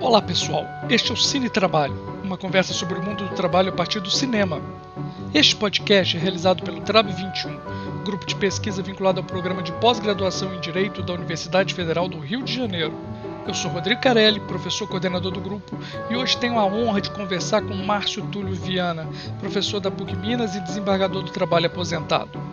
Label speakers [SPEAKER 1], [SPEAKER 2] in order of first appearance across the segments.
[SPEAKER 1] Olá pessoal, este é o Cine Trabalho, uma conversa sobre o mundo do trabalho a partir do cinema. Este podcast é realizado pelo Trab 21, grupo de pesquisa vinculado ao programa de pós-graduação em Direito da Universidade Federal do Rio de Janeiro. Eu sou Rodrigo Carelli, professor coordenador do grupo, e hoje tenho a honra de conversar com Márcio Túlio Viana, professor da PUC Minas e desembargador do trabalho aposentado.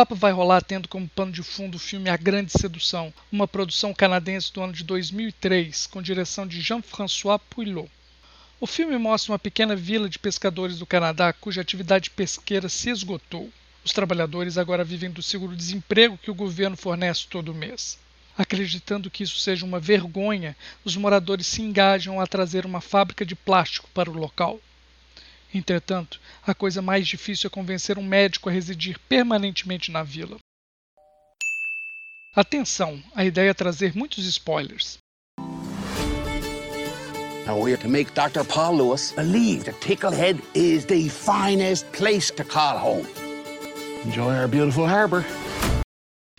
[SPEAKER 1] Papo vai rolar tendo como pano de fundo o filme A Grande Sedução, uma produção canadense do ano de 2003, com direção de Jean-François Pouillot. O filme mostra uma pequena vila de pescadores do Canadá cuja atividade pesqueira se esgotou. Os trabalhadores agora vivem do seguro-desemprego que o governo fornece todo mês. Acreditando que isso seja uma vergonha, os moradores se engajam a trazer uma fábrica de plástico para o local. Entretanto, a coisa mais difícil é convencer um médico a residir permanentemente na vila. Atenção, a ideia é trazer muitos spoilers.
[SPEAKER 2] Now we're to make Dr. Paul Lewis believe that Ticklehead is the finest place to call home. Enjoy our beautiful harbor.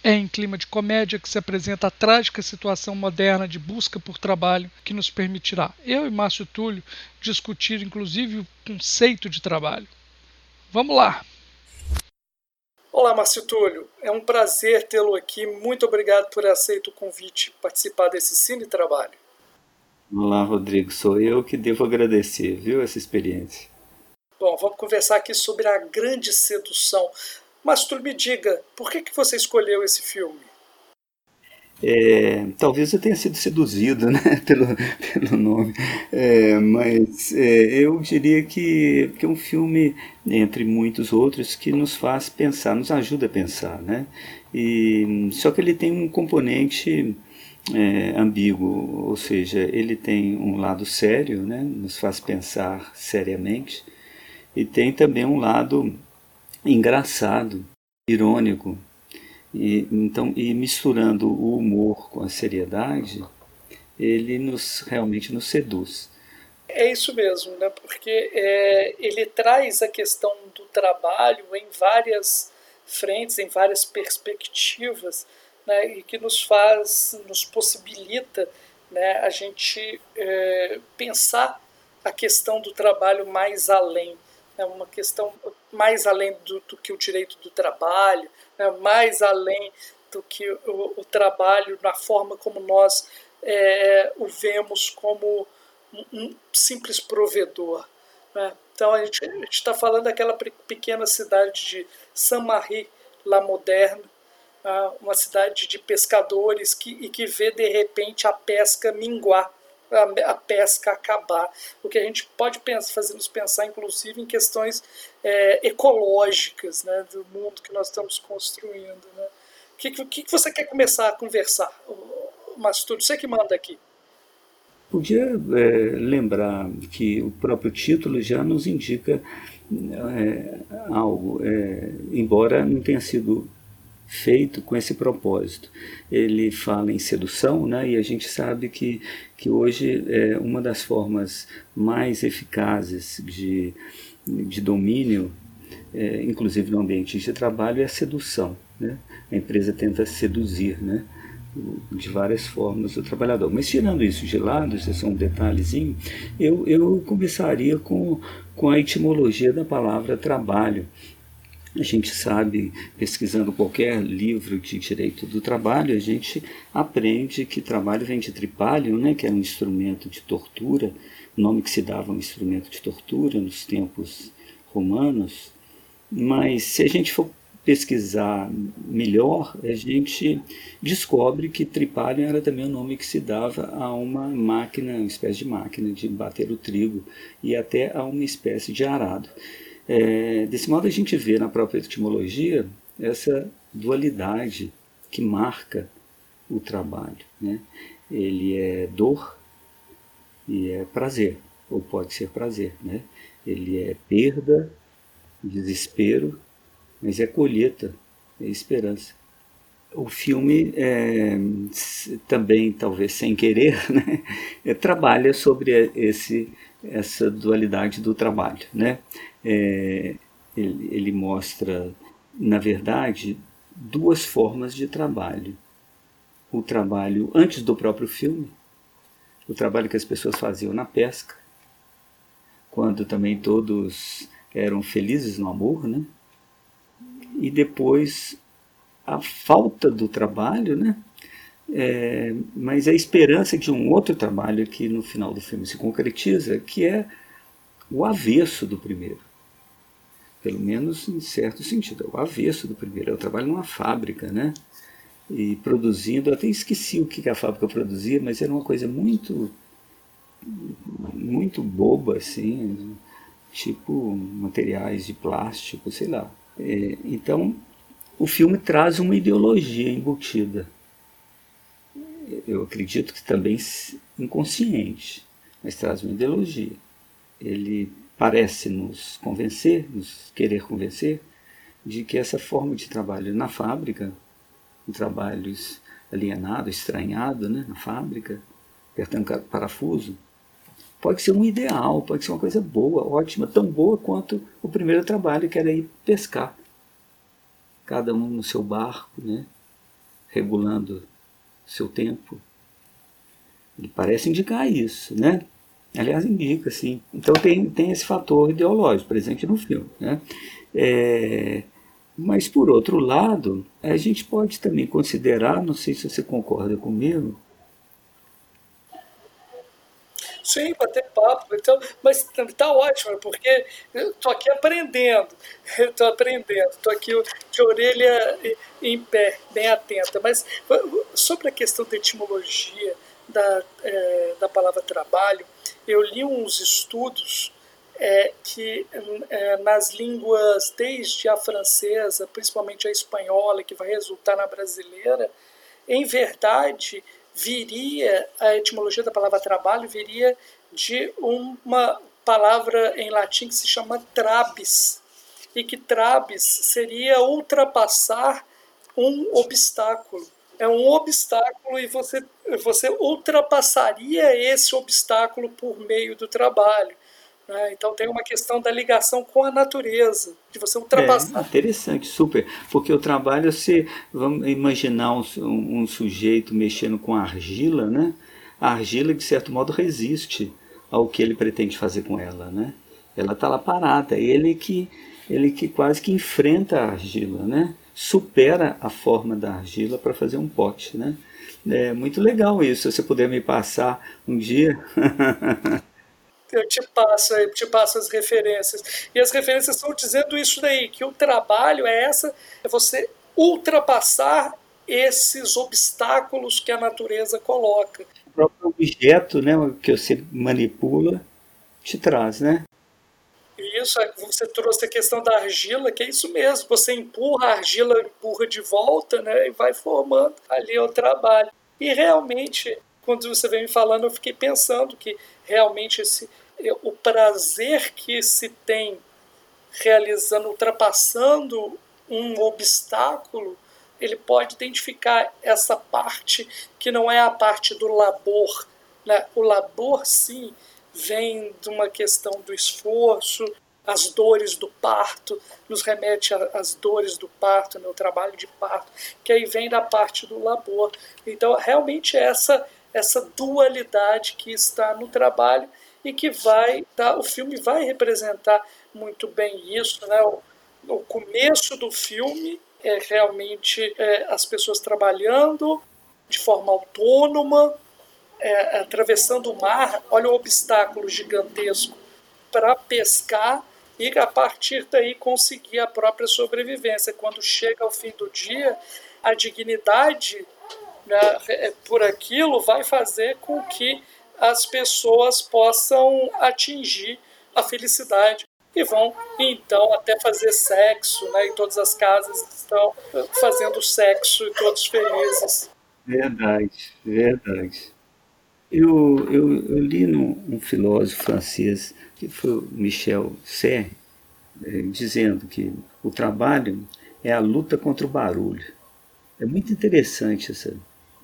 [SPEAKER 1] É em clima de comédia que se apresenta a trágica situação moderna de busca por trabalho que nos permitirá, eu e Márcio Túlio, discutir inclusive o conceito de trabalho. Vamos lá! Olá, Márcio Túlio. É um prazer tê-lo aqui. Muito obrigado por aceito o convite participar desse Cine Trabalho.
[SPEAKER 3] Olá, Rodrigo. Sou eu que devo agradecer, viu, essa experiência.
[SPEAKER 1] Bom, vamos conversar aqui sobre a grande sedução. Mas tu me diga, por que, que você escolheu esse filme?
[SPEAKER 3] É, talvez eu tenha sido seduzido né, pelo, pelo nome, é, mas é, eu diria que, que é um filme, entre muitos outros, que nos faz pensar, nos ajuda a pensar. Né? E, só que ele tem um componente é, ambíguo, ou seja, ele tem um lado sério, né, nos faz pensar seriamente, e tem também um lado engraçado, irônico, e, então, e misturando o humor com a seriedade, ele nos realmente nos seduz.
[SPEAKER 1] É isso mesmo, né? porque é, ele traz a questão do trabalho em várias frentes, em várias perspectivas, né? e que nos faz, nos possibilita né, a gente é, pensar a questão do trabalho mais além é uma questão mais além do, do que o direito do trabalho, né, mais além do que o, o, trabalho na forma como nós é, o vemos como um, um simples provedor. Né? Então a gente está falando daquela pequena cidade de Saint-Marie-la-Moderne, né, uma cidade de pescadores que, e que vê de repente a pesca minguar a, a pesca acabar. O que a gente pode pensar, fazer nos pensar, inclusive, em questões é, ecológicas né, do mundo que nós estamos construindo. Né? O que, que, que você quer começar a conversar, Mastúdio? Você que manda aqui.
[SPEAKER 3] Podia é, lembrar que o próprio título já nos indica é, algo, é, embora não tenha sido feito com esse propósito. Ele fala em sedução, né, e a gente sabe que, que hoje é uma das formas mais eficazes de, de domínio, é, inclusive no ambiente de trabalho, é a sedução. Né? A empresa tenta seduzir né, de várias formas o trabalhador. Mas tirando isso de lado, isso é só um detalhezinho, eu, eu começaria com, com a etimologia da palavra trabalho. A gente sabe, pesquisando qualquer livro de direito do trabalho, a gente aprende que trabalho vem de tripalium, né, que era um instrumento de tortura, nome que se dava a um instrumento de tortura nos tempos romanos. Mas se a gente for pesquisar melhor, a gente descobre que tripalium era também o nome que se dava a uma máquina, uma espécie de máquina de bater o trigo e até a uma espécie de arado. É, desse modo, a gente vê na própria etimologia essa dualidade que marca o trabalho. Né? Ele é dor e é prazer, ou pode ser prazer. Né? Ele é perda, desespero, mas é colheita, é esperança. O filme é, também, talvez sem querer, né? é, trabalha sobre esse, essa dualidade do trabalho. Né? É, ele, ele mostra, na verdade, duas formas de trabalho. O trabalho antes do próprio filme, o trabalho que as pessoas faziam na pesca, quando também todos eram felizes no amor, né? E depois a falta do trabalho, né? É, mas a esperança de um outro trabalho que no final do filme se concretiza, que é o avesso do primeiro. Pelo menos em certo sentido, é o avesso do primeiro. Eu trabalho numa fábrica, né? E produzindo, eu até esqueci o que a fábrica produzia, mas era uma coisa muito, muito boba, assim, tipo materiais de plástico, sei lá. É, então, o filme traz uma ideologia embutida eu acredito que também inconsciente, mas traz uma ideologia. Ele parece nos convencer, nos querer convencer, de que essa forma de trabalho na fábrica, um trabalho alienado, estranhado né, na fábrica, apertando parafuso, pode ser um ideal, pode ser uma coisa boa, ótima, tão boa quanto o primeiro trabalho que era ir pescar. Cada um no seu barco, né, regulando seu tempo. Ele parece indicar isso, né? Aliás, indica, sim. Então tem, tem esse fator ideológico presente no filme. Né? É, mas, por outro lado, a gente pode também considerar, não sei se você concorda comigo.
[SPEAKER 1] Sim, bater papo. Então, mas está ótimo, porque eu estou aqui aprendendo. Estou aprendendo. Estou aqui de orelha em pé, bem atenta. Mas sobre a questão da etimologia, da, é, da palavra trabalho, eu li uns estudos é, que é, nas línguas, desde a francesa, principalmente a espanhola, que vai resultar na brasileira, em verdade, viria, a etimologia da palavra trabalho viria de uma palavra em latim que se chama trabis, e que trabis seria ultrapassar um obstáculo é um obstáculo e você, você ultrapassaria esse obstáculo por meio do trabalho. Né? Então tem uma questão da ligação com a natureza, de você ultrapassar.
[SPEAKER 3] É interessante, super. Porque o trabalho, você vamos imaginar um, um sujeito mexendo com argila, né? A argila, de certo modo, resiste ao que ele pretende fazer com ela, né? Ela está lá parada, ele que ele que quase que enfrenta a argila, né? Supera a forma da argila para fazer um pote, né? É muito legal isso. Se você puder me passar um dia.
[SPEAKER 1] eu te passo, eu te passo as referências. E as referências estão dizendo isso daí, que o trabalho é essa, é você ultrapassar esses obstáculos que a natureza coloca.
[SPEAKER 3] O próprio objeto, né, que você manipula, te traz, né?
[SPEAKER 1] Isso, é, você trouxe a questão da argila, que é isso mesmo, você empurra a argila, empurra de volta, né, e vai formando ali o trabalho. E realmente, quando você vem me falando, eu fiquei pensando que realmente esse, é, o prazer que se tem realizando, ultrapassando um obstáculo, ele pode identificar essa parte que não é a parte do labor. Né? O labor, sim, vem de uma questão do esforço, as dores do parto, nos remete às dores do parto, né, trabalho de parto, que aí vem da parte do labor. Então, realmente essa essa dualidade que está no trabalho e que vai tá, o filme vai representar muito bem isso, né? O, o começo do filme é realmente é, as pessoas trabalhando de forma autônoma, é, atravessando o mar, olha o obstáculo gigantesco para pescar e a partir daí conseguir a própria sobrevivência. Quando chega ao fim do dia, a dignidade né, é, por aquilo vai fazer com que as pessoas possam atingir a felicidade e vão então até fazer sexo, né? E todas as casas estão fazendo sexo e todos felizes.
[SPEAKER 3] Verdade, verdade. Eu, eu, eu li num, um filósofo francês, que foi o Michel Serre, é, dizendo que o trabalho é a luta contra o barulho. É muito interessante essa,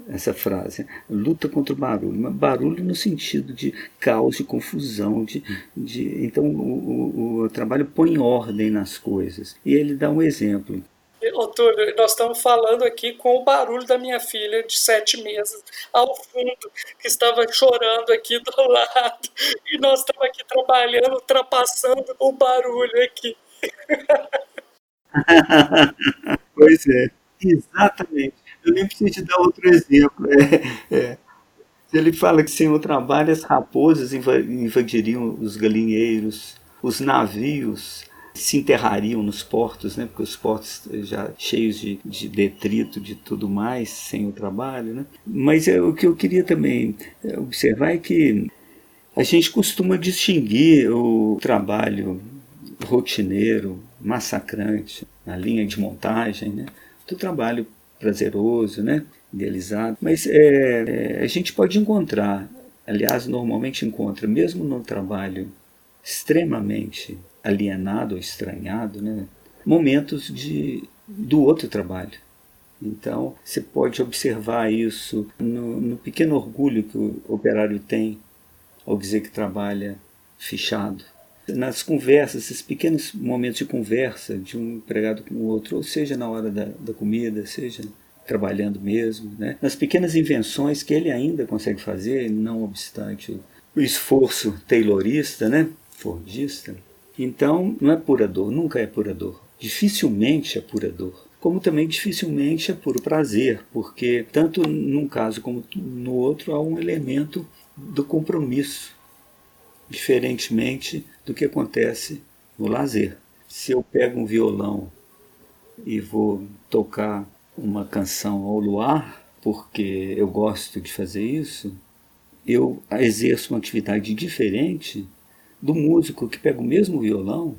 [SPEAKER 3] essa frase. Luta contra o barulho. Barulho no sentido de caos, de confusão. De, de, então o, o, o trabalho põe ordem nas coisas. E ele dá um exemplo.
[SPEAKER 1] Túlio, nós estamos falando aqui com o barulho da minha filha de sete meses ao fundo, que estava chorando aqui do lado. E nós estamos aqui trabalhando, ultrapassando o barulho aqui.
[SPEAKER 3] pois é, exatamente. Eu nem preciso te dar outro exemplo. É, é. Ele fala que sem o trabalho as raposas invadiriam os galinheiros, os navios se enterrariam nos portos, né? porque os portos já cheios de, de detrito, de tudo mais, sem o trabalho. Né? Mas é, o que eu queria também é, observar é que a gente costuma distinguir o trabalho rotineiro, massacrante, na linha de montagem, né? do trabalho prazeroso, né? idealizado. Mas é, é, a gente pode encontrar, aliás, normalmente encontra, mesmo no trabalho extremamente alienado ou estranhado, né? momentos de, do outro trabalho. Então, você pode observar isso no, no pequeno orgulho que o operário tem ao dizer que trabalha fichado. Nas conversas, esses pequenos momentos de conversa de um empregado com o outro, ou seja na hora da, da comida, seja trabalhando mesmo, né? nas pequenas invenções que ele ainda consegue fazer, não obstante o, esforço taylorista, né? fordista, então, não é pura dor, nunca é pura dor. Dificilmente é pura dor. Como também dificilmente é puro prazer, porque tanto num caso como no outro há um elemento do compromisso, diferentemente do que acontece no lazer. Se eu pego um violão e vou tocar uma canção ao luar, porque eu gosto de fazer isso, eu exerço uma atividade diferente do músico que pega o mesmo violão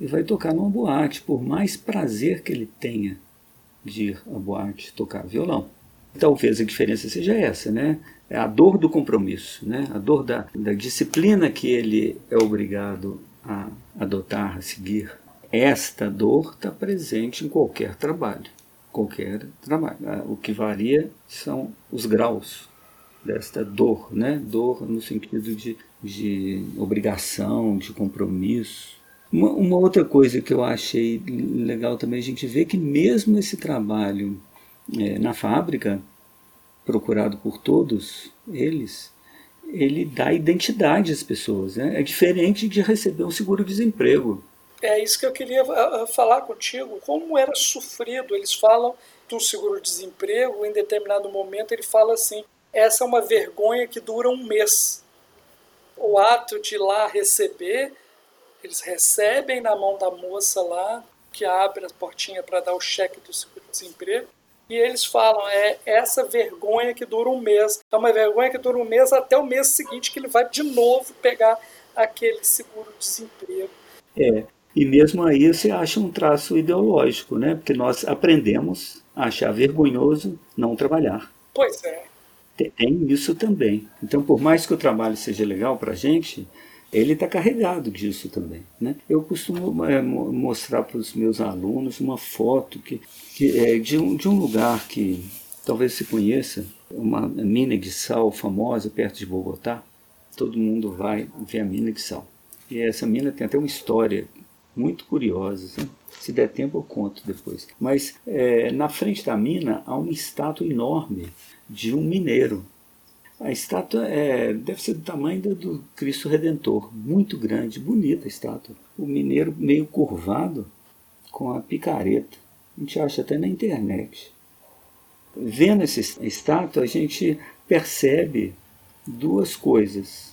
[SPEAKER 3] e vai tocar numa boate, por mais prazer que ele tenha de ir à boate tocar violão. Talvez a diferença seja essa, né? É a dor do compromisso, né? A dor da, da disciplina que ele é obrigado a adotar, a seguir. Esta dor está presente em qualquer trabalho, qualquer trabalho. O que varia são os graus desta dor, né? Dor no sentido de de obrigação, de compromisso. Uma, uma, outra coisa que eu achei legal também a gente ver que mesmo esse trabalho é, na fábrica, procurado por todos eles, ele dá identidade às pessoas. Né? É diferente de receber um seguro-desemprego.
[SPEAKER 1] É isso que eu queria falar contigo. Como era sofrido, eles falam do seguro-desemprego, em determinado momento ele fala assim, essa é uma vergonha que dura um mês o ato de ir lá receber, eles recebem na mão da moça lá, que abre a portinha para dar o cheque do seguro-desemprego, e eles falam, é essa vergonha que dura um mês. É uma vergonha que dura um mês até o mês seguinte que ele vai de novo pegar aquele seguro-desemprego.
[SPEAKER 3] É, e mesmo aí você acha um traço ideológico, né? Porque nós aprendemos a achar vergonhoso não trabalhar.
[SPEAKER 1] Pois é
[SPEAKER 3] tem isso também. Então, por mais que o trabalho seja legal para a gente, ele está carregado disso também. Né? Eu costumo é, mostrar para os meus alunos uma foto que, que é de, um, de um lugar que talvez se conheça, uma mina de sal famosa perto de Bogotá. Todo mundo vai ver a mina de sal. E essa mina tem até uma história muito curiosa. Né? Se der tempo, eu conto depois. Mas é, na frente da mina há uma estátua enorme de um mineiro. A estátua é, deve ser do tamanho do Cristo Redentor, muito grande, bonita a estátua. O mineiro meio curvado, com a picareta. A gente acha até na internet. Vendo essa estátua, a gente percebe duas coisas.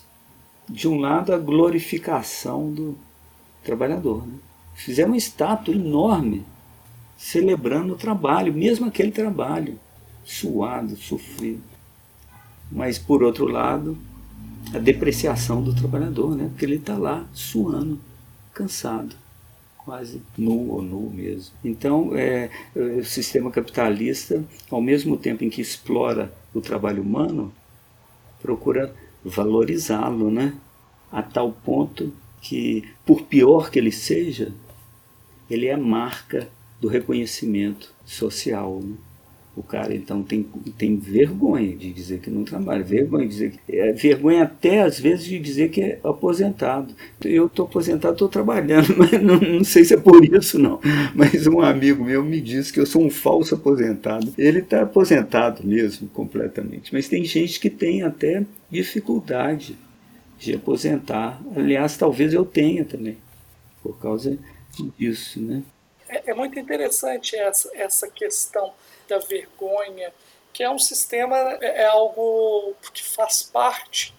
[SPEAKER 3] De um lado, a glorificação do trabalhador. Né? Fizeram uma estátua enorme, celebrando o trabalho, mesmo aquele trabalho suado, sofrido. Mas, por outro lado, a depreciação do trabalhador, né? porque ele está lá suando, cansado, quase nu ou nu mesmo. Então, é, o sistema capitalista, ao mesmo tempo em que explora o trabalho humano, procura valorizá-lo, né? a tal ponto que, por pior que ele seja, ele é marca do reconhecimento social. Né? O cara então tem, tem vergonha de dizer que não trabalha, vergonha de dizer que, é, vergonha até às vezes de dizer que é aposentado. Eu estou aposentado, estou trabalhando, mas não, não, sei se é por isso não. Mas um amigo meu me disse que eu sou um falso aposentado. Ele está aposentado mesmo, completamente. Mas tem gente que tem até dificuldade de aposentar. Aliás, talvez eu tenha também, por causa disso, né?
[SPEAKER 1] É, é muito interessante essa, essa questão da vergonha, que é um sistema, é, é algo que faz parte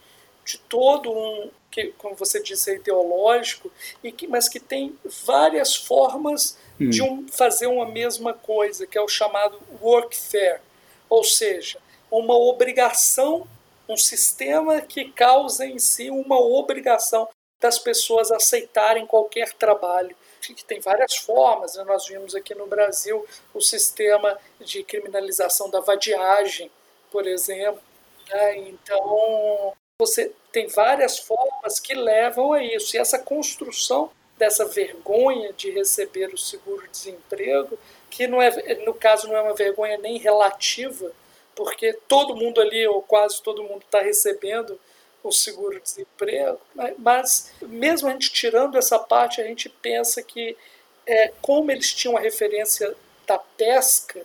[SPEAKER 1] de todo um, que, como você disse, é ideológico, e que, mas que tem várias formas hum. de um, fazer uma mesma coisa, que é o chamado workfare, ou seja, uma obrigação, um sistema que causa em si uma obrigação das pessoas aceitarem qualquer trabalho que tem várias formas. Né? Nós vimos aqui no Brasil o sistema de criminalização da vadiagem, por exemplo. Né? Então, você tem várias formas que levam a isso. E essa construção dessa vergonha de receber o seguro-desemprego, que não é, no caso não é uma vergonha nem relativa, porque todo mundo ali, ou quase todo mundo, está recebendo o seguro-desemprego, né? mas mesmo a gente tirando essa parte, a gente pensa que, é, como eles tinham a referência da pesca,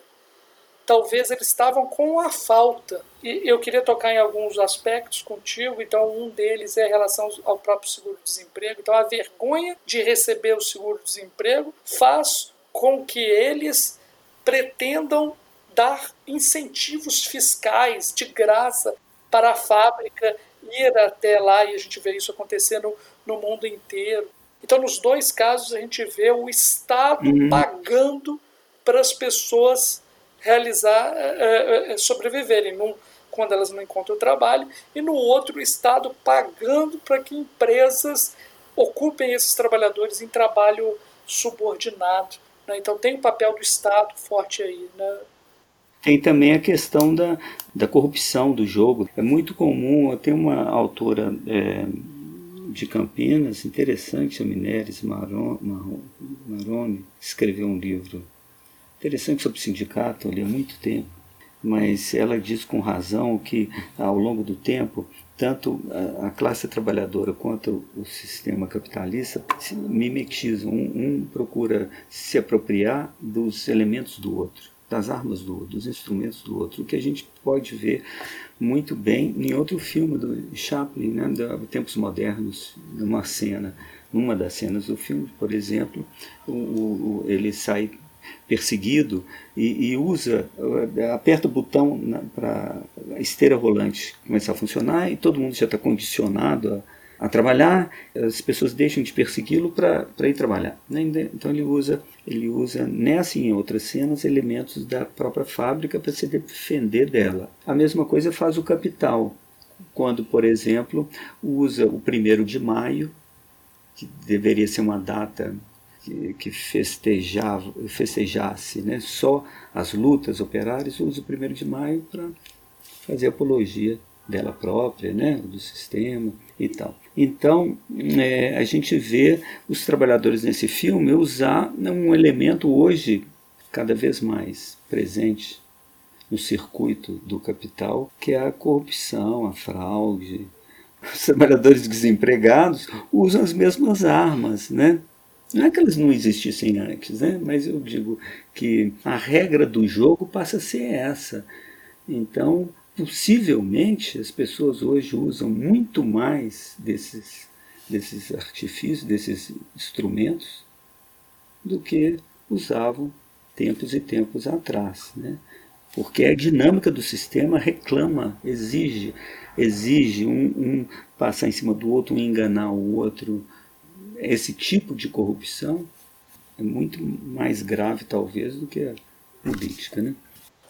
[SPEAKER 1] talvez eles estavam com a falta. E eu queria tocar em alguns aspectos contigo, então um deles é a relação ao próprio seguro-desemprego. Então a vergonha de receber o seguro-desemprego faz com que eles pretendam dar incentivos fiscais de graça para a fábrica ir até lá e a gente vê isso acontecendo no mundo inteiro. Então, nos dois casos, a gente vê o Estado uhum. pagando para as pessoas realizar, é, é, sobreviverem, num, quando elas não encontram trabalho, e no outro, o Estado pagando para que empresas ocupem esses trabalhadores em trabalho subordinado. Né? Então, tem o papel do Estado forte aí. Né?
[SPEAKER 3] Tem também a questão da, da corrupção do jogo. É muito comum, tem uma autora é, de Campinas, interessante, a Mineres Maroni, escreveu um livro interessante sobre sindicato, ali há muito tempo, mas ela diz com razão que ao longo do tempo tanto a, classe trabalhadora quanto o sistema capitalista se mimetizam. Um, um procura se apropriar dos elementos do outro das armas do outro, dos instrumentos do outro, o que a gente pode ver muito bem em outro filme do Chaplin, né, de Tempos Modernos, numa cena, numa das cenas do filme, por exemplo, o, o, ele sai perseguido e, e, usa, aperta o botão para a esteira rolante começar a funcionar e todo mundo já está condicionado a a trabalhar, as pessoas deixam de persegui-lo para ir trabalhar. Né? Então ele usa, ele usa nessa e em outras cenas elementos da própria fábrica para se defender dela. A mesma coisa faz o capital, quando, por exemplo, usa o primeiro de maio, que deveria ser uma data que, festejava, festejasse né? só as lutas operárias, usa o primeiro de maio para fazer apologia dela própria, né? do sistema e tal. Então, é, a gente vê os trabalhadores nesse filme usar um elemento hoje cada vez mais presente no circuito do capital, que é a corrupção, a fraude. Os trabalhadores desempregados usam as mesmas armas, né? Não é que elas não existissem antes, né? mas eu digo que a regra do jogo passa a ser essa. Então, possivelmente as pessoas hoje usam muito mais desses, desses artifícios, desses instrumentos, do que usavam tempos e tempos atrás. Né? Porque a dinâmica do sistema reclama, exige, exige um, um passar em cima do outro, um enganar o outro. Esse tipo de corrupção é muito mais grave, talvez, do que a política. Né?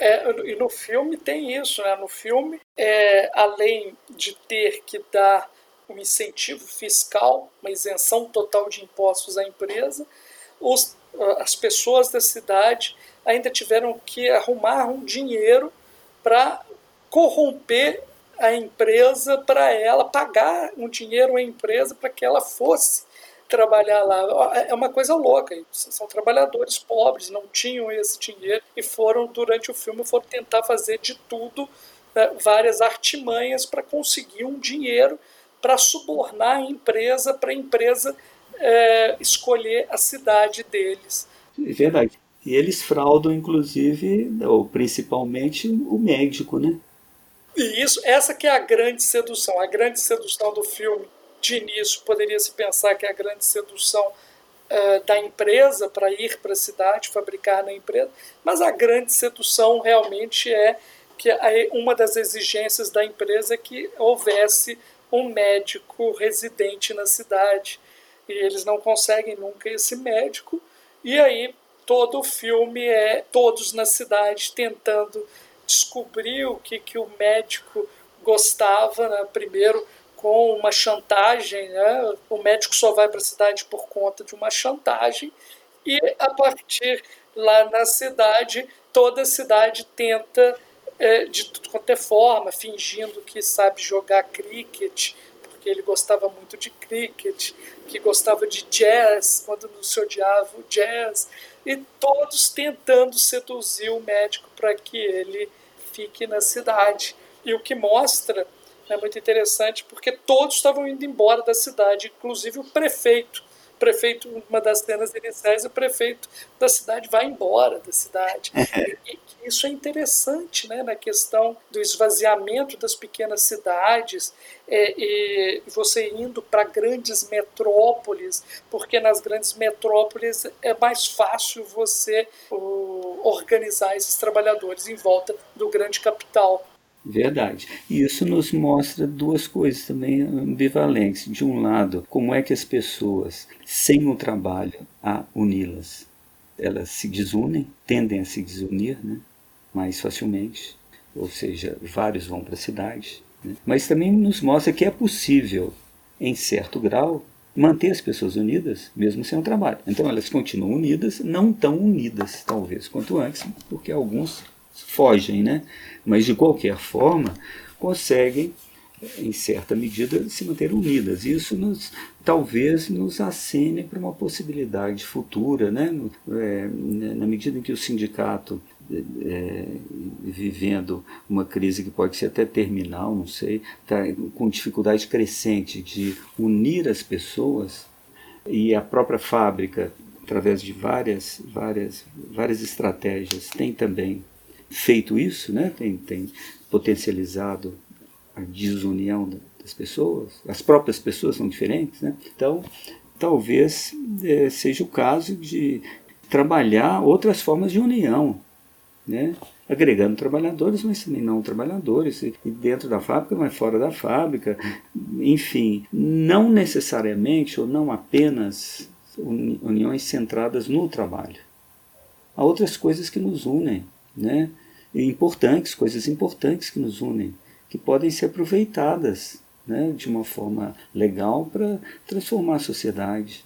[SPEAKER 1] É, e no filme tem isso, né? No filme, é, além de ter que dar um incentivo fiscal, uma isenção total de impostos à empresa, os, as pessoas da cidade ainda tiveram que arrumar um dinheiro para corromper a empresa, para ela pagar um dinheiro à empresa para que ela fosse trabalhar lá. É uma coisa louca. São trabalhadores pobres, não tinham esse dinheiro e foram, durante o filme, foram tentar fazer de tudo, né, várias artimanhas para conseguir um dinheiro para subornar a empresa, para a empresa é, escolher a cidade deles.
[SPEAKER 3] É verdade. E eles fraudam, inclusive, ou principalmente, o médico, né?
[SPEAKER 1] E isso, essa que é a grande sedução. A grande sedução do filme, de início, poderia se pensar que é a grande sedução uh, da empresa para ir para a cidade, fabricar na empresa, mas a grande sedução realmente é que uma das exigências da empresa é que houvesse um médico residente na cidade. E eles não conseguem nunca esse médico. E aí todo o filme é todos na cidade tentando descobrir o que, que o médico gostava, né? primeiro com uma chantagem, né? o médico só vai para a cidade por conta de uma chantagem, e a partir lá na cidade, toda a cidade tenta é, de tudo quanto é forma, fingindo que sabe jogar cricket, porque ele gostava muito de cricket, que gostava de jazz, quando não se odiava o jazz, e todos tentando seduzir o médico para que ele fique na cidade. E o que mostra é muito interessante porque todos estavam indo embora da cidade, inclusive o prefeito prefeito, uma das cenas iniciais, o prefeito da cidade vai embora da cidade. E, e isso é interessante né, na questão do esvaziamento das pequenas cidades é, e você indo para grandes metrópoles, porque nas grandes metrópoles é mais fácil você o, organizar esses trabalhadores em volta do grande capital.
[SPEAKER 3] Verdade. E isso nos mostra duas coisas também ambivalentes. De um lado, como é que as pessoas, sem o trabalho a uni-las, elas se desunem, tendem a se desunir né, mais facilmente, ou seja, vários vão para a cidade. Né? Mas também nos mostra que é possível, em certo grau, manter as pessoas unidas, mesmo sem o trabalho. Então elas continuam unidas, não tão unidas, talvez, quanto antes, porque alguns fogem, né? Mas de qualquer forma conseguem, em certa medida, se manter unidas. Isso nos, talvez nos acene para uma possibilidade futura, né? É, na medida em que o sindicato é, vivendo uma crise que pode ser até terminal, não sei, está com dificuldade crescente de unir as pessoas e a própria fábrica, através de várias, várias, várias estratégias, tem também feito isso, né? tem, tem potencializado a desunião das pessoas, as próprias pessoas são diferentes, né? então talvez é, seja o caso de trabalhar outras formas de união, né? agregando trabalhadores, mas também não trabalhadores, e dentro da fábrica, mas fora da fábrica, enfim, não necessariamente ou não apenas uniões centradas no trabalho. Há outras coisas que nos unem, né? Importantes, coisas importantes que nos unem, que podem ser aproveitadas né, de uma forma legal para transformar a sociedade.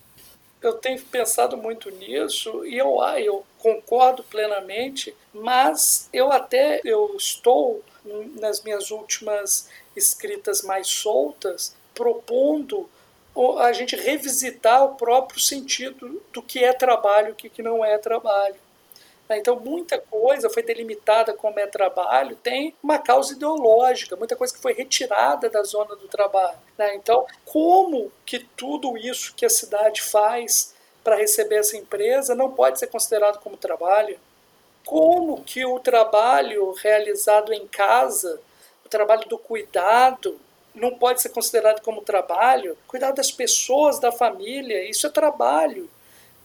[SPEAKER 1] Eu tenho pensado muito nisso e eu, ah, eu concordo plenamente, mas eu até eu estou nas minhas últimas escritas mais soltas propondo a gente revisitar o próprio sentido do que é trabalho e o que não é trabalho. Né? Então, muita coisa foi delimitada como é trabalho, tem uma causa ideológica, muita coisa que foi retirada da zona do trabalho. Né? Então, como que tudo isso que a cidade faz para receber essa empresa não pode ser considerado como trabalho? Como que o trabalho realizado em casa, o trabalho do cuidado, não pode ser considerado como trabalho? Cuidar das pessoas, da família, isso é trabalho.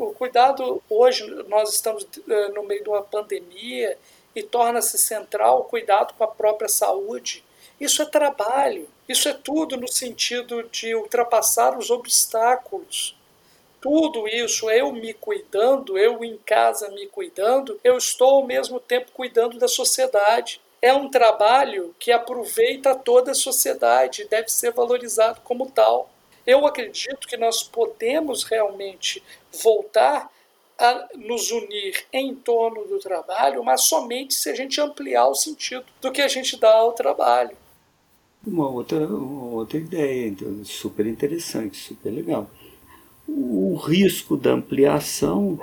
[SPEAKER 1] O cuidado, hoje nós estamos eh, no meio de uma pandemia e torna-se central o cuidado com a própria saúde. Isso é trabalho, isso é tudo no sentido de ultrapassar os obstáculos. Tudo isso, eu me cuidando, eu em casa me cuidando, eu estou ao mesmo tempo cuidando da sociedade. É um trabalho que aproveita toda a sociedade, deve ser valorizado como tal. Eu acredito que nós podemos realmente voltar a nos unir em torno do trabalho, mas somente se a gente ampliar o sentido do que a gente dá ao trabalho.
[SPEAKER 3] Uma outra, uma outra ideia, então, super interessante, super legal. o risco da ampliação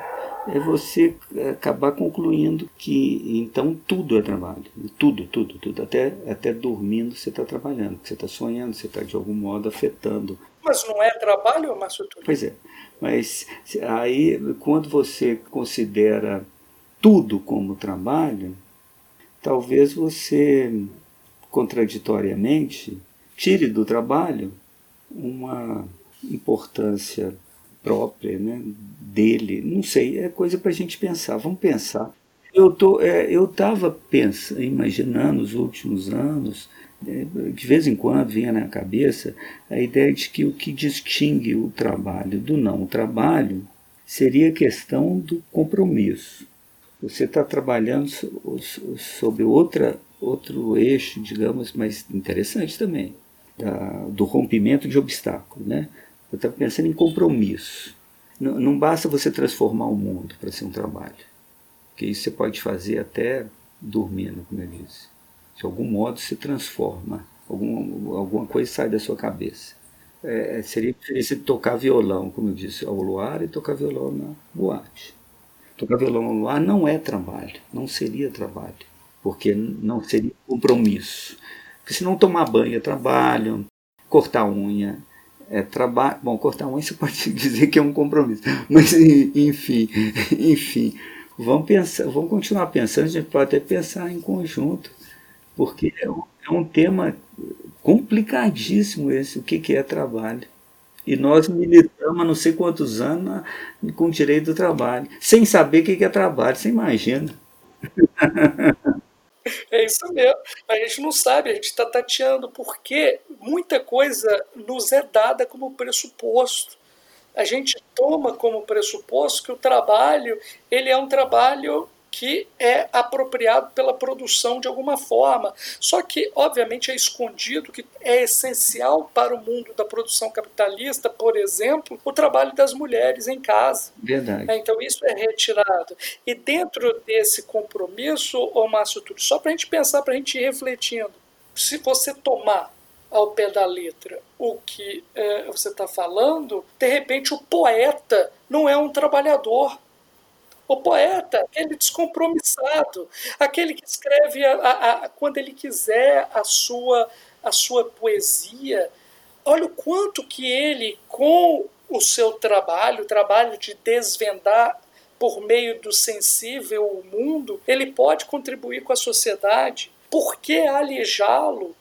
[SPEAKER 3] é você acabar concluindo que então tudo é trabalho. Tudo, tudo, tudo. Até, até dormindo você está trabalhando, você está sonhando, você está de algum modo afetando.
[SPEAKER 1] Mas não é trabalho, Márcio Túlio?
[SPEAKER 3] Pois é. Mas aí, quando você considera tudo como trabalho, talvez você, contraditoriamente, tire do trabalho uma importância própria né, dele. Não sei, é coisa para a gente pensar. Vamos pensar. Eu é, estava imaginando nos últimos anos, de vez em quando vinha na cabeça a ideia de que o que distingue o trabalho do não trabalho seria a questão do compromisso. Você está trabalhando sobre outra, outro eixo, digamos, mais interessante também, da, do rompimento de obstáculos. Né? Eu estava pensando em compromisso. Não, não basta você transformar o mundo para ser um trabalho, que isso você pode fazer até dormindo, como eu disse. De algum modo se transforma, algum, alguma coisa sai da sua cabeça. É, seria diferente de tocar violão, como eu disse, ao luar e tocar violão na boate. Tocar violão ao luar não é trabalho, não seria trabalho, porque não seria compromisso. Porque se não tomar banho é trabalho, cortar unha é trabalho. Bom, cortar unha você pode dizer que é um compromisso, mas enfim, enfim, vamos pensar, vamos continuar pensando. A gente pode até pensar em conjunto, porque é um, é um tema complicadíssimo esse, o que, que é trabalho. E nós militamos há não sei quantos anos com o direito do trabalho, sem saber o que é trabalho, você imagina.
[SPEAKER 1] É isso mesmo. A gente não sabe, a gente está tateando, porque muita coisa nos é dada como pressuposto. A gente toma como pressuposto que o trabalho ele é um trabalho que é apropriado pela produção de alguma forma. Só que, obviamente, é escondido que é essencial para o mundo da produção capitalista, por exemplo, o trabalho das mulheres em casa.
[SPEAKER 3] Verdade.
[SPEAKER 1] É, então, isso é retirado. E dentro desse compromisso, ô Márcio Túlio, só para a gente pensar, para a gente ir refletindo, se você tomar ao pé da letra o que é, você está falando, de repente o poeta não é um trabalhador, o poeta, aquele descompromissado, aquele que escreve a, a, a, quando ele quiser a sua, a sua poesia. Olha o quanto que ele, com o seu trabalho, o trabalho de desvendar por meio do sensível o mundo, ele pode contribuir com a sociedade. Por que alijá-lo,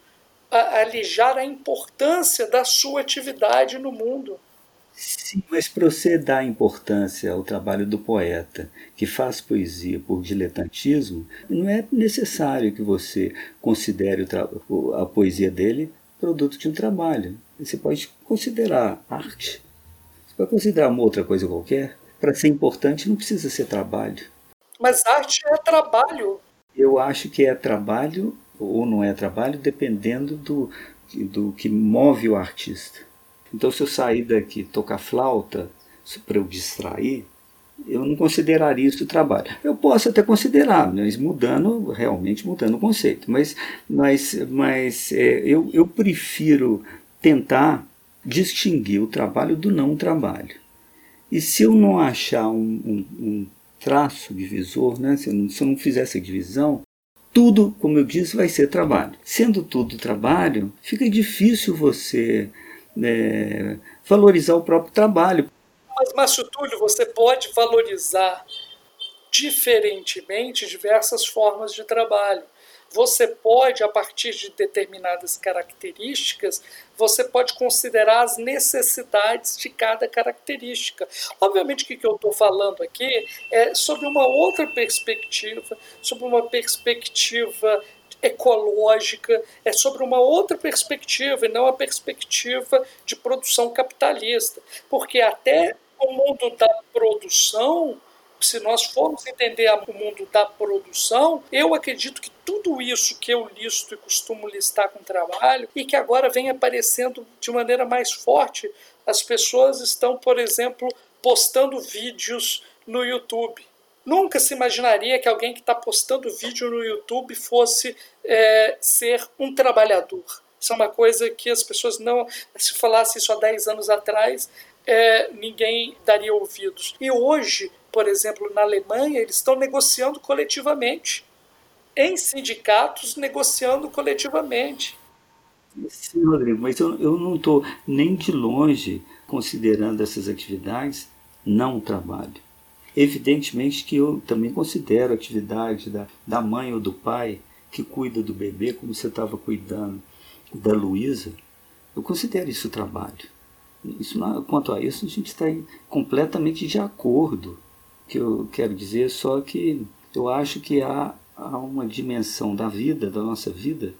[SPEAKER 1] alijar a importância da sua atividade no mundo?
[SPEAKER 3] Sim, mas para você dar importância ao trabalho do poeta, que faz poesia por diletantismo, não é necessário que você considere a poesia dele produto de um trabalho. Você pode considerar arte. Você pode considerar uma outra coisa qualquer. Para ser importante não precisa ser trabalho.
[SPEAKER 1] Mas arte é trabalho.
[SPEAKER 3] Eu acho que é trabalho ou não é trabalho, dependendo do, do que move o artista. Então, se eu sair daqui tocar flauta para eu distrair, eu não consideraria isso trabalho. Eu posso até considerar, mas mudando, realmente mudando o conceito. Mas, mas, mas é, eu, eu prefiro tentar distinguir o trabalho do não trabalho. E se eu não achar um, um, um traço divisor, né, se, eu não, se eu não fizer essa divisão, tudo, como eu disse, vai ser trabalho. Sendo tudo trabalho, fica difícil você é, valorizar o próprio trabalho.
[SPEAKER 1] Mas, Márcio Túlio, você pode valorizar diferentemente diversas formas de trabalho. Você pode, a partir de determinadas características, você pode considerar as necessidades de cada característica. Obviamente, o que eu estou falando aqui é sobre uma outra perspectiva, sobre uma perspectiva ecológica, é sobre uma outra perspectiva e não a perspectiva de produção capitalista. Porque até o mundo da produção, se nós formos entender o mundo da produção, eu acredito que tudo isso que eu listo e costumo listar com trabalho e que agora vem aparecendo de maneira mais forte, as pessoas estão, por exemplo, postando vídeos no YouTube. Nunca se imaginaria que alguém que está postando vídeo no YouTube fosse é, ser um trabalhador. Isso é uma coisa que as pessoas não. Se falasse isso há 10 anos atrás, é, ninguém daria ouvidos. E hoje, por exemplo, na Alemanha, eles estão negociando coletivamente, em sindicatos, negociando coletivamente.
[SPEAKER 3] Sim, Rodrigo, mas eu, eu não estou nem de longe considerando essas atividades não trabalho. Evidentemente que eu também considero a atividade da, da mãe ou do pai que cuida do bebê, como você estava cuidando da Luísa, eu considero isso trabalho. Isso, quanto a isso, a gente está completamente de acordo. Que eu quero dizer só que eu acho que há, há uma dimensão da vida, da nossa vida,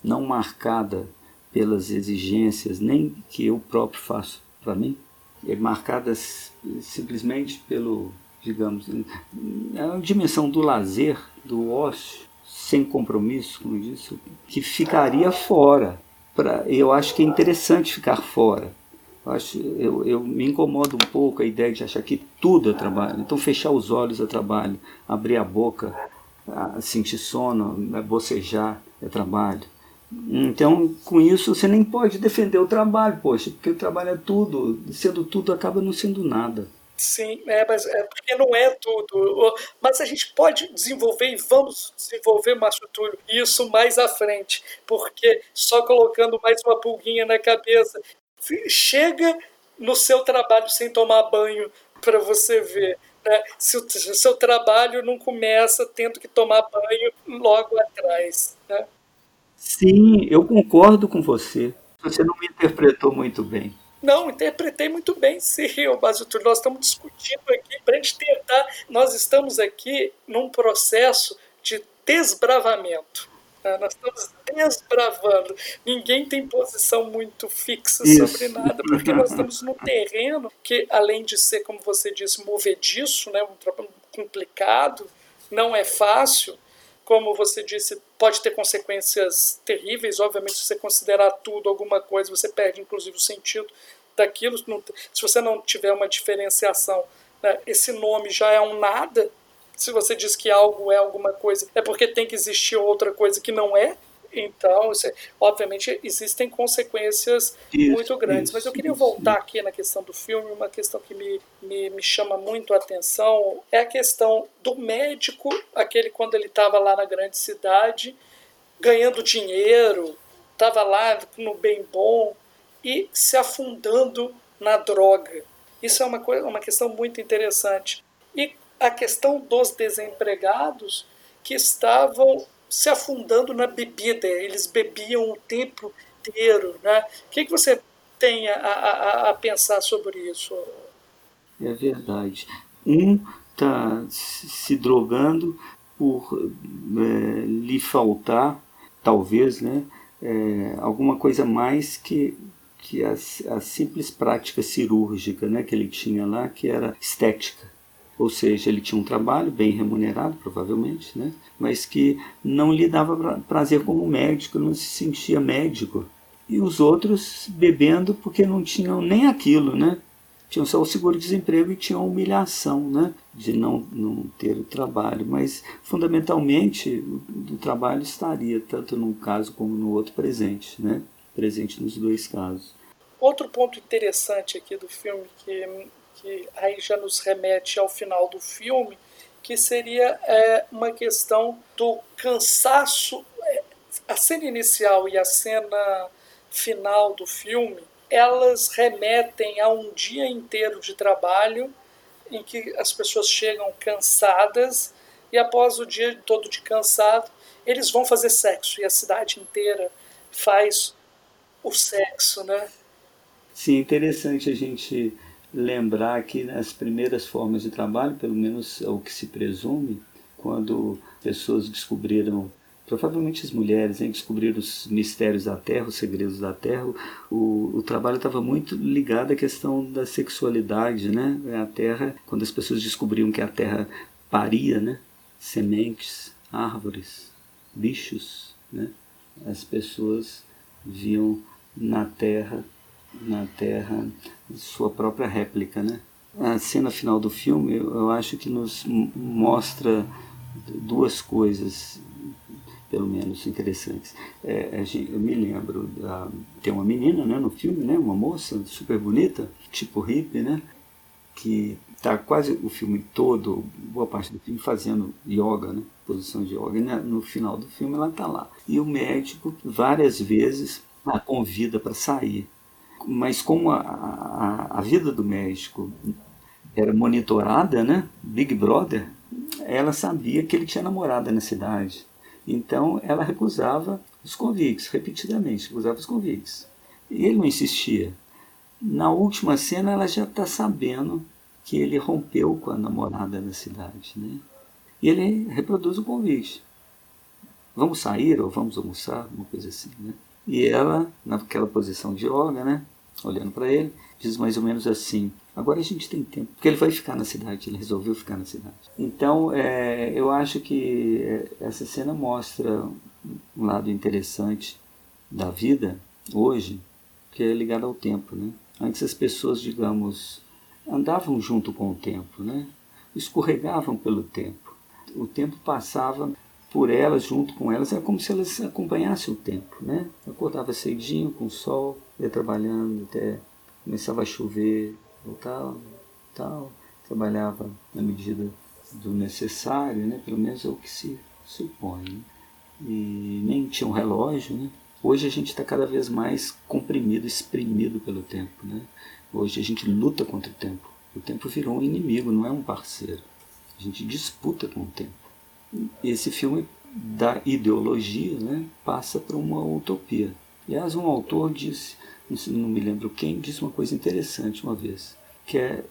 [SPEAKER 3] não marcada pelas exigências nem que eu próprio faço para mim, é marcada simplesmente pelo, digamos, a dimensão do lazer, do ócio, sem compromisso, como disse, que ficaria fora. Pra, eu acho que é interessante ficar fora. Eu, acho, eu, eu me incomodo um pouco a ideia de achar que tudo é trabalho. Então, fechar os olhos é trabalho, abrir a boca, sentir sono, bocejar é trabalho. Então, com isso, você nem pode defender o trabalho, poxa, porque o trabalho é tudo, sendo tudo acaba não sendo nada.
[SPEAKER 1] Sim, é, mas é porque não é tudo. Mas a gente pode desenvolver e vamos desenvolver, Márcio Túlio, isso mais à frente, porque só colocando mais uma pulguinha na cabeça, chega no seu trabalho sem tomar banho para você ver. Né? Se o seu trabalho não começa tendo que tomar banho logo atrás. Né?
[SPEAKER 3] Sim, eu concordo com você. Você não me interpretou muito bem.
[SPEAKER 1] Não, interpretei muito bem, sim, Basílio. Nós estamos discutindo aqui para a gente tentar. Nós estamos aqui num processo de desbravamento. Né? Nós estamos desbravando. Ninguém tem posição muito fixa Isso. sobre nada, porque nós estamos no terreno que, além de ser, como você disse, movediço, né, um trabalho complicado, não é fácil, como você disse, pode ter consequências terríveis. Obviamente, se você considerar tudo alguma coisa, você perde inclusive o sentido daquilo. Se você não tiver uma diferenciação, né, esse nome já é um nada. Se você diz que algo é alguma coisa, é porque tem que existir outra coisa que não é. Então, isso, obviamente, existem consequências isso, muito grandes. Isso, Mas eu queria voltar aqui na questão do filme. Uma questão que me, me, me chama muito a atenção é a questão do médico, aquele quando ele estava lá na grande cidade, ganhando dinheiro, estava lá no bem bom e se afundando na droga. Isso é uma, coisa, uma questão muito interessante. E a questão dos desempregados que estavam se afundando na bebida, eles bebiam o tempo inteiro. Né? O que, que você tem a, a, a pensar sobre isso?
[SPEAKER 3] É verdade. Um está se drogando por é, lhe faltar, talvez, né, é, alguma coisa mais que, que a, a simples prática cirúrgica né, que ele tinha lá, que era estética ou seja, ele tinha um trabalho bem remunerado, provavelmente, né? mas que não lhe dava prazer como médico, não se sentia médico. E os outros bebendo porque não tinham nem aquilo, né? Tinham só o seguro-desemprego e tinham a humilhação né? de não, não ter o trabalho. Mas, fundamentalmente, o, trabalho estaria, tanto num caso como no outro, presente. Né? Presente nos dois casos.
[SPEAKER 1] Outro ponto interessante aqui do filme que que aí já nos remete ao final do filme, que seria é, uma questão do cansaço. É, a cena inicial e a cena final do filme, elas remetem a um dia inteiro de trabalho em que as pessoas chegam cansadas e após o dia todo de cansado, eles vão fazer sexo e a cidade inteira faz o sexo, né?
[SPEAKER 3] Sim, interessante a gente lembrar que nas primeiras formas de trabalho, pelo menos é o que se presume, quando pessoas descobriram, provavelmente as mulheres, hein, descobriram os mistérios da Terra, os segredos da Terra, o, o trabalho estava muito ligado à questão da sexualidade, né? A Terra, quando as pessoas descobriam que a Terra paria, né? Sementes, árvores, bichos, né? As pessoas viam na Terra na Terra sua própria réplica, né? A cena final do filme, eu, acho que nos mostra duas coisas pelo menos interessantes. É, eu me lembro, da, tem uma menina né, no filme, né, uma moça super bonita, tipo hippie, né, que está quase o filme todo, boa parte do filme, fazendo yoga, né, posição de yoga, e no final do filme ela está lá. E o médico várias vezes a convida para sair. Mas como a, a, a vida do médico era monitorada, né, Big Brother, ela sabia que ele tinha namorada na cidade. Então ela recusava os convites, repetidamente, recusava os convites. E ele não insistia. Na última cena ela já está sabendo que ele rompeu com a namorada na cidade. Né? E ele reproduz o convite. Vamos sair ou vamos almoçar, uma coisa assim. Né? E ela, naquela posição de yoga, né? Olhando para ele, diz mais ou menos assim: agora a gente tem tempo, porque ele vai ficar na cidade, ele resolveu ficar na cidade. Então, é, eu acho que é, essa cena mostra um lado interessante da vida hoje, que é ligado ao tempo, né? Antes as pessoas, digamos, andavam junto com o tempo, né? Escorregavam pelo tempo. O tempo passava por elas, junto com elas, é como se elas acompanhassem o tempo, né? Acordava cedinho com o sol, ia trabalhando até começava a chover, tal, tal, trabalhava na medida do necessário, né? Pelo menos é o que se supõe. Né? E nem tinha um relógio, né? Hoje a gente está cada vez mais comprimido, exprimido pelo tempo, né? Hoje a gente luta contra o tempo. O tempo virou um inimigo, não é um parceiro. A gente disputa com o tempo. Esse filme da ideologia né, passa para uma utopia. Aliás, um autor disse, não me lembro quem, disse uma coisa interessante uma vez, que é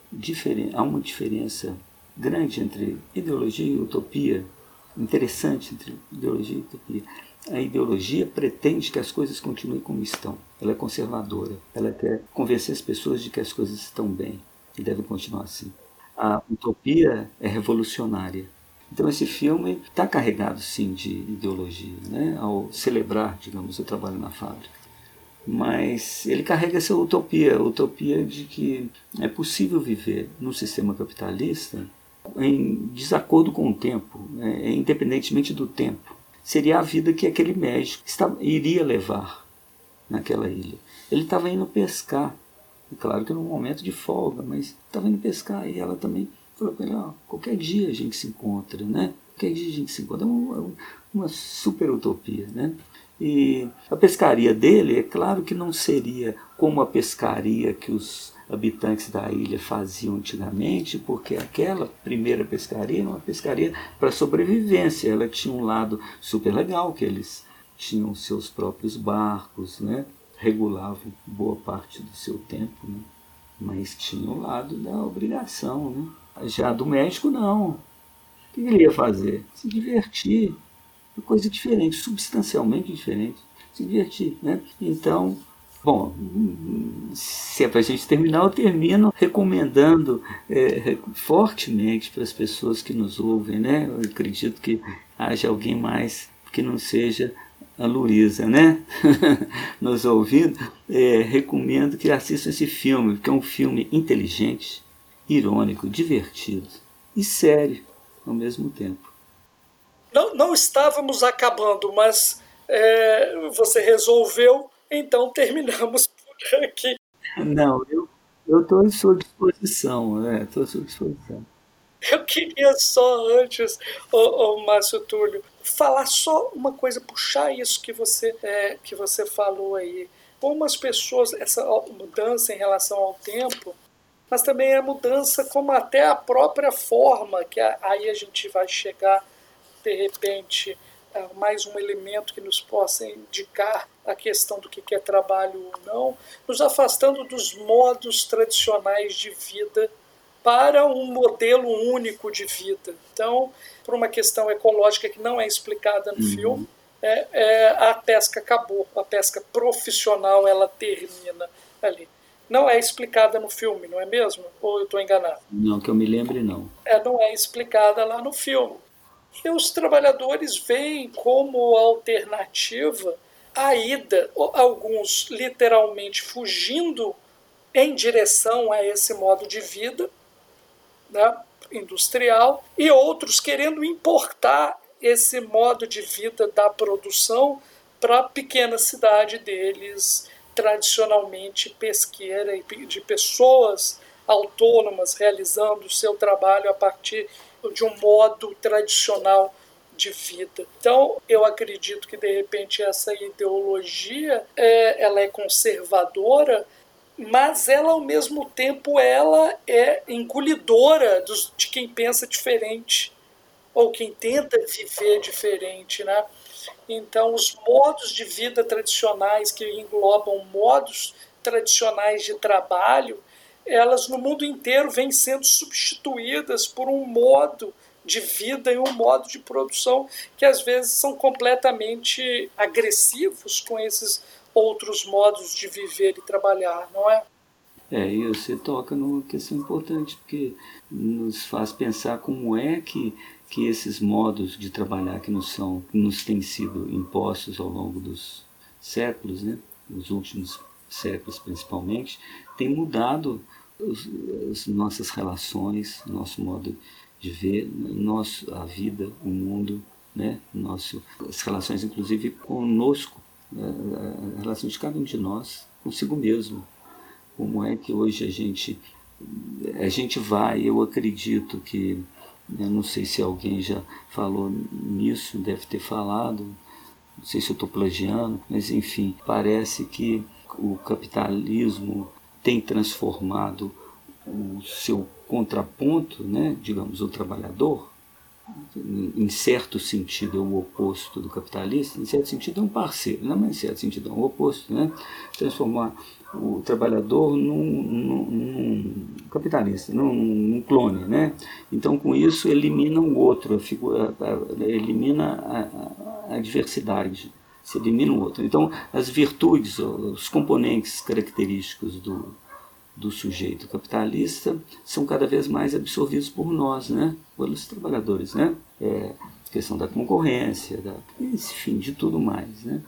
[SPEAKER 3] há uma diferença grande entre ideologia e utopia, interessante entre ideologia e utopia. A ideologia pretende que as coisas continuem como estão. Ela é conservadora. Ela quer convencer as pessoas de que as coisas estão bem e devem continuar assim. A utopia é revolucionária. Então esse filme está carregado sim de ideologia, né? ao celebrar, digamos, o trabalho na fábrica. Mas ele carrega essa utopia, utopia de que é possível viver num sistema capitalista em desacordo com o tempo, né? independentemente do tempo. Seria a vida que aquele médico estava, iria levar naquela ilha. Ele estava indo pescar, claro que num momento de folga, mas estava indo pescar e ela também Falou com ele, ó, qualquer dia a gente se encontra, né? Qualquer dia a gente se encontra. É uma, uma super utopia, né? E a pescaria dele, é claro que não seria como a pescaria que os habitantes da ilha faziam antigamente, porque aquela primeira pescaria era uma pescaria para sobrevivência. Ela tinha um lado super legal, que eles tinham seus próprios barcos, né? regulavam boa parte do seu tempo, né? mas tinha o lado da obrigação. Né? Já do México, não. O que ele ia fazer? Se divertir. Uma coisa diferente, substancialmente diferente. Se divertir, né? Então, bom, se é para a gente terminar, eu termino recomendando é, fortemente para as pessoas que nos ouvem, né? Eu acredito que haja alguém mais que não seja a Luísa, né? nos ouvindo, é, recomendo que assistam esse filme, porque é um filme inteligente, irônico, divertido e sério ao mesmo tempo.
[SPEAKER 1] Não, não estávamos acabando, mas é, você resolveu, então terminamos por aqui.
[SPEAKER 3] Não, eu estou à sua disposição, estou né? à sua disposição.
[SPEAKER 1] Eu queria só antes, o, o Márcio Túlio, falar só uma coisa, puxar isso que você, é, que você falou aí. Como as pessoas, essa mudança em relação ao tempo, mas também a mudança como até a própria forma, que aí a gente vai chegar, de repente, a mais um elemento que nos possa indicar a questão do que é trabalho ou não, nos afastando dos modos tradicionais de vida para um modelo único de vida. Então, por uma questão ecológica que não é explicada no uhum. filme, é, é, a pesca acabou, a pesca profissional ela termina ali não é explicada no filme, não é mesmo? Ou eu estou enganado?
[SPEAKER 3] Não, que eu me lembre, não.
[SPEAKER 1] É, não é explicada lá no filme. E os trabalhadores veem como alternativa a ida, alguns literalmente fugindo em direção a esse modo de vida né, industrial, e outros querendo importar esse modo de vida da produção para a pequena cidade deles, tradicionalmente pesqueira e de pessoas autônomas realizando o seu trabalho a partir de um modo tradicional de vida. Então, eu acredito que de repente essa ideologia é, ela é conservadora, mas ela ao mesmo tempo ela é engolidora dos, de quem pensa diferente ou quem tenta viver diferente, né? Então, os modos de vida tradicionais que englobam modos tradicionais de trabalho, elas no mundo inteiro vêm sendo substituídas por um modo de vida e um modo de produção que às vezes são completamente agressivos com esses outros modos de viver e trabalhar, não é?
[SPEAKER 3] É, e você toca numa questão importante, porque nos faz pensar como é que que esses modos de trabalhar que nos são nos têm sido impostos ao longo dos séculos, né, os últimos séculos principalmente, tem mudado os, as nossas relações, nosso modo de ver, nosso, a vida, o mundo, né, nosso, as relações inclusive conosco, a relação de cada um de nós consigo mesmo. Como é que hoje a gente a gente vai, eu acredito que eu não sei se alguém já falou nisso, deve ter falado, não sei se eu estou plagiando, mas enfim, parece que o capitalismo tem transformado o seu contraponto, né, digamos, o trabalhador, em certo sentido é o oposto do capitalista, em certo sentido é um parceiro, não, mas em certo sentido é o oposto, né? transformar o trabalhador num, num, num capitalista, num, num, clone. Né? Então, com isso, elimina o outro, a figura, a, elimina a, a, diversidade, se elimina o outro. Então, as virtudes, os componentes característicos do, do sujeito capitalista são cada vez mais absorvidos por nós, né? pelos trabalhadores. Né? É, questão da concorrência, da, enfim, de tudo mais. Né?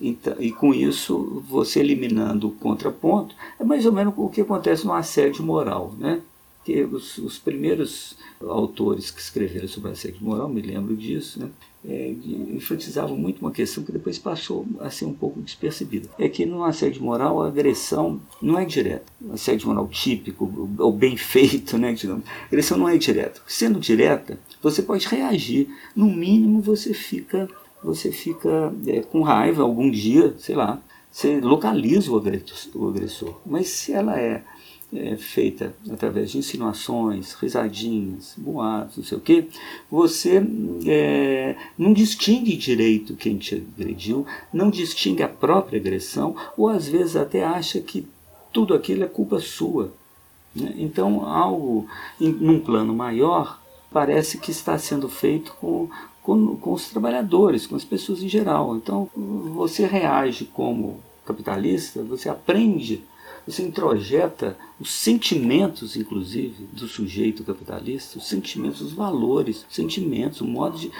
[SPEAKER 3] Então, e com isso, você eliminando o contraponto, é mais ou menos o que acontece no assédio moral. Né? Que os, os primeiros autores que escreveram sobre assédio moral, me lembro disso, né? É, enfatizavam muito uma questão que depois passou a ser um pouco despercebida. É que no assédio moral a agressão não é direta. O assédio moral típico, ou bem feito, né, digamos, a agressão não é direta. Sendo direta, você pode reagir. No mínimo você fica você fica é, com raiva algum dia, sei lá, você localiza o agressor. Mas se ela é, é feita através de insinuações, risadinhas, boatos, não sei o quê, você é, não distingue direito quem te agrediu, não distingue a própria agressão, ou às vezes até acha que tudo aquilo é culpa sua. Né? Então, algo em, num plano maior parece que está sendo feito com, com, com os trabalhadores, com as pessoas em geral. Então, você reage como capitalista, você aprende, você introjeta os sentimentos, inclusive, do sujeito capitalista, os sentimentos, os valores, os sentimentos, o modo de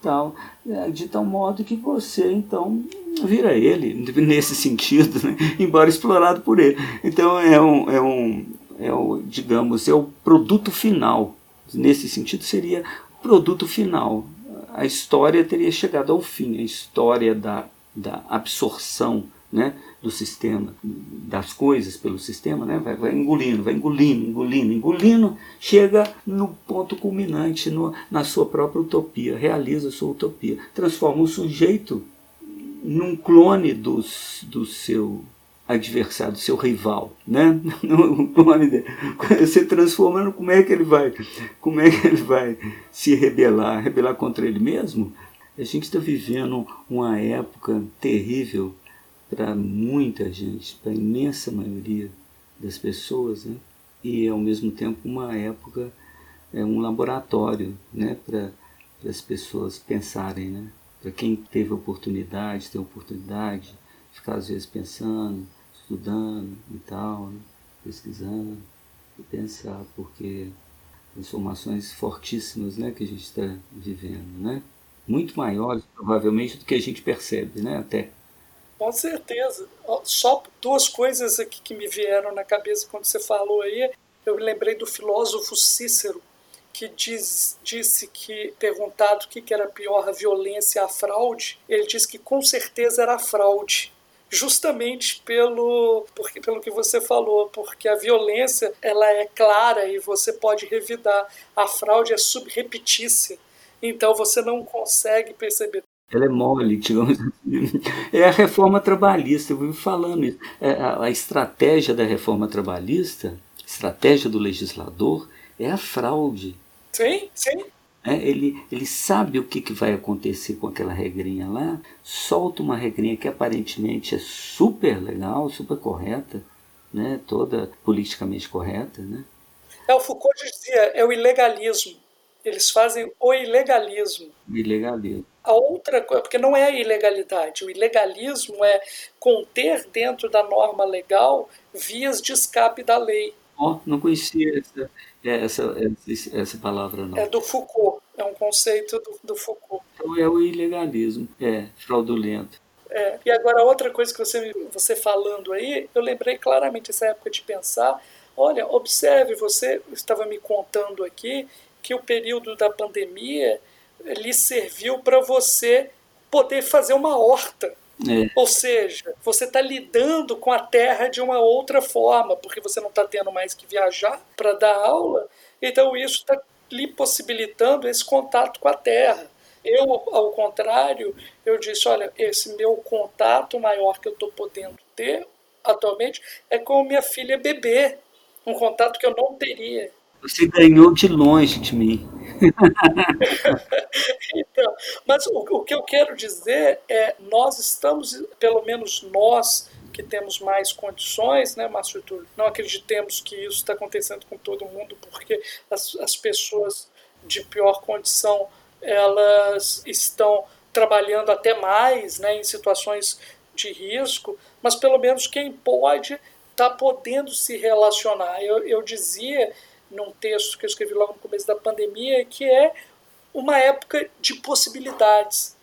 [SPEAKER 3] tal, é, de tal modo que você, então, vira ele, nesse sentido, né? embora explorado por ele. Então, é um, é um, é o, digamos, é o produto final. Nesse sentido, seria produto final a história teria chegado ao fim, a história da, da absorção né, do sistema, das coisas pelo sistema, né, vai, vai engolindo, vai engolindo, engolindo, engolindo, chega no ponto culminante, no, na sua própria utopia, realiza a sua utopia, transforma o sujeito num clone dos, do seu adversário, seu rival, né? Você transformando, como é que ele vai, como é que ele vai se rebelar, rebelar contra ele mesmo? A gente está vivendo uma época terrível para muita gente, para a imensa maioria das pessoas, né? E ao mesmo tempo uma época é um laboratório, né? Para as pessoas pensarem, né? Para quem teve oportunidade, tem oportunidade, ficar às vezes pensando, estudando e tal, né? pesquisando e pensar, porque transformações fortíssimas né, que a gente está vivendo, né? muito maiores provavelmente do que a gente percebe, né? até.
[SPEAKER 1] Com certeza. Só duas coisas aqui que me vieram na cabeça quando você falou aí. Eu me lembrei do filósofo Cícero, que diz, disse que, perguntado o que, que era pior, a violência ou a fraude, ele disse que com certeza era a fraude justamente pelo, porque, pelo que você falou, porque a violência ela é clara e você pode revidar. A fraude é subrepetícia, então você não consegue perceber.
[SPEAKER 3] Ela é mole, digamos assim. É a reforma trabalhista, eu vivo falando isso. É a, a estratégia da reforma trabalhista, estratégia do legislador, é a fraude.
[SPEAKER 1] Sim, sim.
[SPEAKER 3] É, ele, ele sabe o que, que vai acontecer com aquela regrinha lá, solta uma regrinha que aparentemente é super legal, super correta, né, toda politicamente correta. Né?
[SPEAKER 1] É, o Foucault dizia, é o ilegalismo. Eles fazem o ilegalismo.
[SPEAKER 3] Ilegalismo.
[SPEAKER 1] A outra coisa, porque não é a ilegalidade, o ilegalismo é conter dentro da norma legal vias de escape da lei.
[SPEAKER 3] Oh, não conhecia essa, essa, essa, essa palavra, não.
[SPEAKER 1] É do Foucault, é um conceito do, do Foucault.
[SPEAKER 3] Então é o ilegalismo, é fraudulento.
[SPEAKER 1] É. E agora, outra coisa que você, você falando aí, eu lembrei claramente essa época de pensar. Olha, observe, você estava me contando aqui que o período da pandemia lhe serviu para você poder fazer uma horta. É. Ou seja, você está lidando com a terra de uma outra forma, porque você não está tendo mais que viajar para dar aula, então isso está lhe possibilitando esse contato com a terra. Eu, ao contrário, eu disse: olha, esse meu contato maior que eu estou podendo ter atualmente é com minha filha bebê, um contato que eu não teria.
[SPEAKER 3] Você ganhou de longe de mim.
[SPEAKER 1] então, mas o, o, que eu quero dizer é, nós estamos, pelo menos nós que temos mais condições, né, Márcio Túlio, não acreditemos que isso está acontecendo com todo mundo, porque as, as pessoas de pior condição, elas estão trabalhando até mais né, em situações de risco, mas pelo menos quem pode está podendo se relacionar. Eu, eu dizia num texto que eu escrevi logo no começo da pandemia, que é uma época de possibilidades.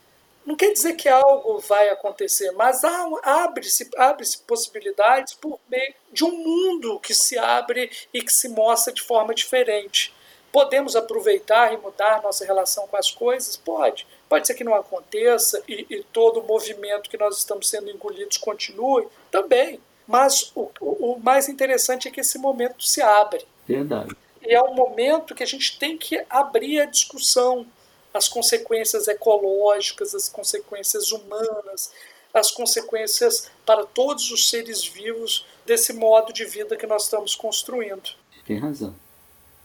[SPEAKER 1] Não quer dizer que algo vai acontecer, mas abre-se abre possibilidades por meio de um mundo que se abre e que se mostra de forma diferente. Podemos aproveitar e mudar nossa relação com as coisas? Pode. Pode ser que não aconteça e, e todo o movimento que nós estamos sendo engolidos continue? Também. Mas o, o mais interessante é que esse momento se abre.
[SPEAKER 3] Verdade.
[SPEAKER 1] E é um momento que a gente tem que abrir a discussão, as consequências ecológicas, as consequências humanas, as consequências para todos os seres vivos desse modo de vida que nós estamos construindo.
[SPEAKER 3] Tem razão.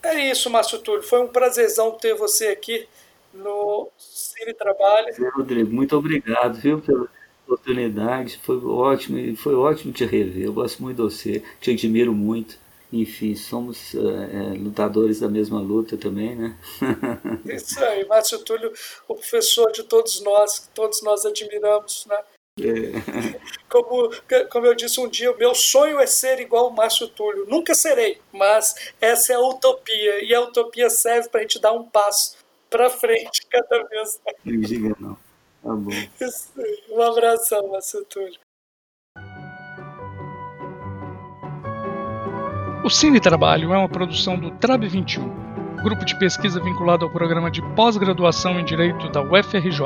[SPEAKER 1] É isso, Márcio Túlio. Foi um prazerzão ter você aqui no Cine Trabalho.
[SPEAKER 3] Rodrigo, muito obrigado, viu, pela oportunidade. Foi ótimo, foi ótimo te rever. Eu gosto muito de você, te admiro muito enfim, somos é, lutadores da mesma luta também, né?
[SPEAKER 1] Isso aí, Márcio Túlio, o professor de todos nós, que todos nós admiramos, né?
[SPEAKER 3] É.
[SPEAKER 1] Como, como eu disse um dia, o meu sonho é ser igual o Márcio Túlio. Nunca serei, mas essa é a utopia. E a utopia serve para a gente dar um passo para frente cada vez.
[SPEAKER 3] Não diga não. Tá bom.
[SPEAKER 1] Um abração, Márcio Túlio.
[SPEAKER 4] O Cine Trabalho é uma produção do Trab 21, grupo de pesquisa vinculado ao programa de pós-graduação em Direito da UFRJ.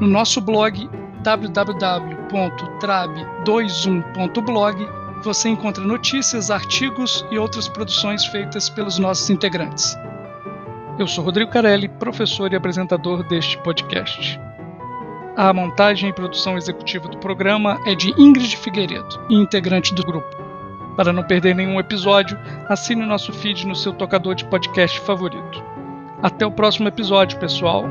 [SPEAKER 4] No nosso blog www.trab21.blog você encontra notícias, artigos e outras produções feitas pelos nossos integrantes. Eu sou Rodrigo Carelli, professor e apresentador deste podcast. A montagem e produção executiva do programa é de Ingrid Figueiredo, integrante do grupo. Para não perder nenhum episódio, assine o nosso feed no seu tocador de podcast favorito. Até o próximo episódio, pessoal!